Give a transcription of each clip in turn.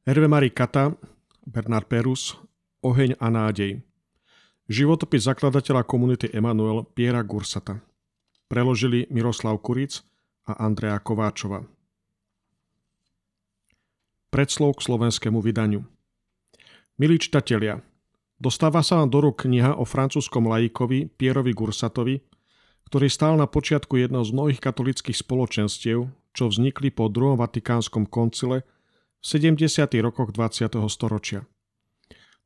Hervé Marie Kata, Bernard Perus, Oheň a nádej. Životopis zakladateľa komunity Emanuel Piera Gursata. Preložili Miroslav Kuric a Andrea Kováčova. Predslov k slovenskému vydaniu. Milí čitatelia, dostáva sa vám do rúk kniha o francúzskom laikovi Pierovi Gursatovi, ktorý stál na počiatku jedného z mnohých katolických spoločenstiev, čo vznikli po druhom vatikánskom koncile v 70. rokoch 20. storočia.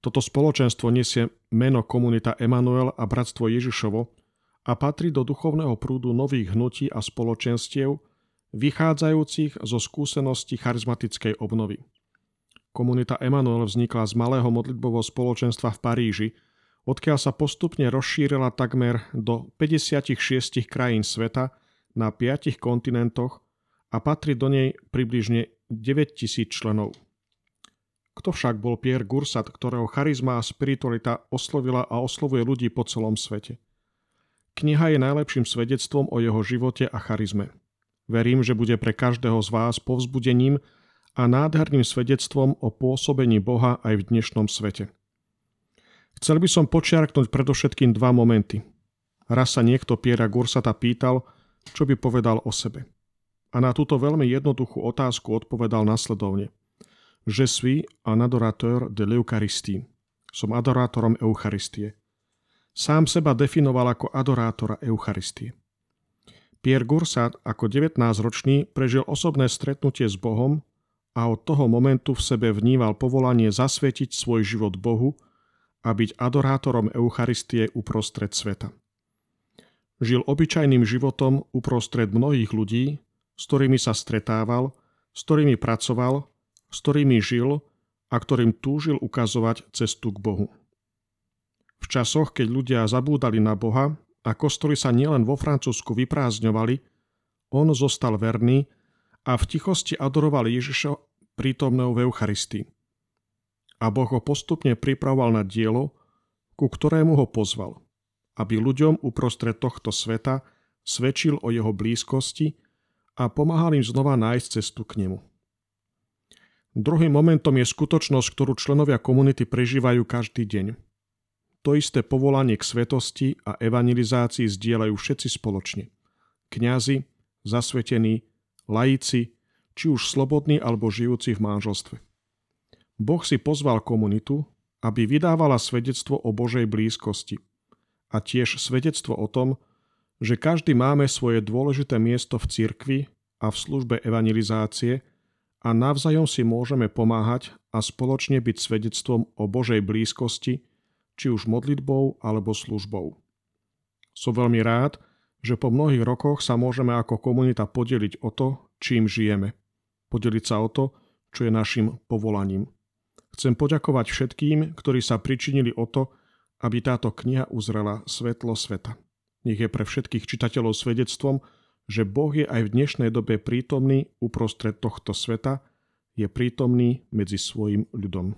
Toto spoločenstvo nesie meno komunita Emanuel a Bratstvo Ježišovo a patrí do duchovného prúdu nových hnutí a spoločenstiev, vychádzajúcich zo skúseností charizmatickej obnovy. Komunita Emanuel vznikla z malého modlitbového spoločenstva v Paríži, odkiaľ sa postupne rozšírila takmer do 56 krajín sveta na 5 kontinentoch a patrí do nej približne 9000 členov. Kto však bol Pierre Gursat, ktorého charizma a spiritualita oslovila a oslovuje ľudí po celom svete? Kniha je najlepším svedectvom o jeho živote a charizme. Verím, že bude pre každého z vás povzbudením a nádherným svedectvom o pôsobení Boha aj v dnešnom svete. Chcel by som počiarknúť predovšetkým dva momenty. Raz sa niekto Piera Gursata pýtal, čo by povedal o sebe. A na túto veľmi jednoduchú otázku odpovedal nasledovne – Je suis un adorateur de l'Eucharistie. Som adorátorom Eucharistie. Sám seba definoval ako adorátora Eucharistie. Pierre Gursat ako 19-ročný prežil osobné stretnutie s Bohom a od toho momentu v sebe vníval povolanie zasvetiť svoj život Bohu a byť adorátorom Eucharistie uprostred sveta. Žil obyčajným životom uprostred mnohých ľudí, s ktorými sa stretával, s ktorými pracoval s ktorými žil a ktorým túžil ukazovať cestu k Bohu. V časoch, keď ľudia zabúdali na Boha a kostoly sa nielen vo Francúzsku vyprázdňovali, on zostal verný a v tichosti adoroval Ježiša prítomného v Eucharistii. A Boh ho postupne pripravoval na dielo, ku ktorému ho pozval, aby ľuďom uprostred tohto sveta svedčil o jeho blízkosti a pomáhal im znova nájsť cestu k nemu. Druhým momentom je skutočnosť, ktorú členovia komunity prežívajú každý deň. To isté povolanie k svetosti a evangelizácii zdieľajú všetci spoločne. Kňazi, zasvetení, laici, či už slobodní alebo žijúci v manželstve. Boh si pozval komunitu, aby vydávala svedectvo o Božej blízkosti a tiež svedectvo o tom, že každý máme svoje dôležité miesto v cirkvi a v službe evangelizácie – a navzájom si môžeme pomáhať a spoločne byť svedectvom o Božej blízkosti, či už modlitbou alebo službou. Som veľmi rád, že po mnohých rokoch sa môžeme ako komunita podeliť o to, čím žijeme. Podeliť sa o to, čo je našim povolaním. Chcem poďakovať všetkým, ktorí sa pričinili o to, aby táto kniha uzrela svetlo sveta. Nech je pre všetkých čitateľov svedectvom, že Boh je aj v dnešnej dobe prítomný uprostred tohto sveta, je prítomný medzi svojim ľudom.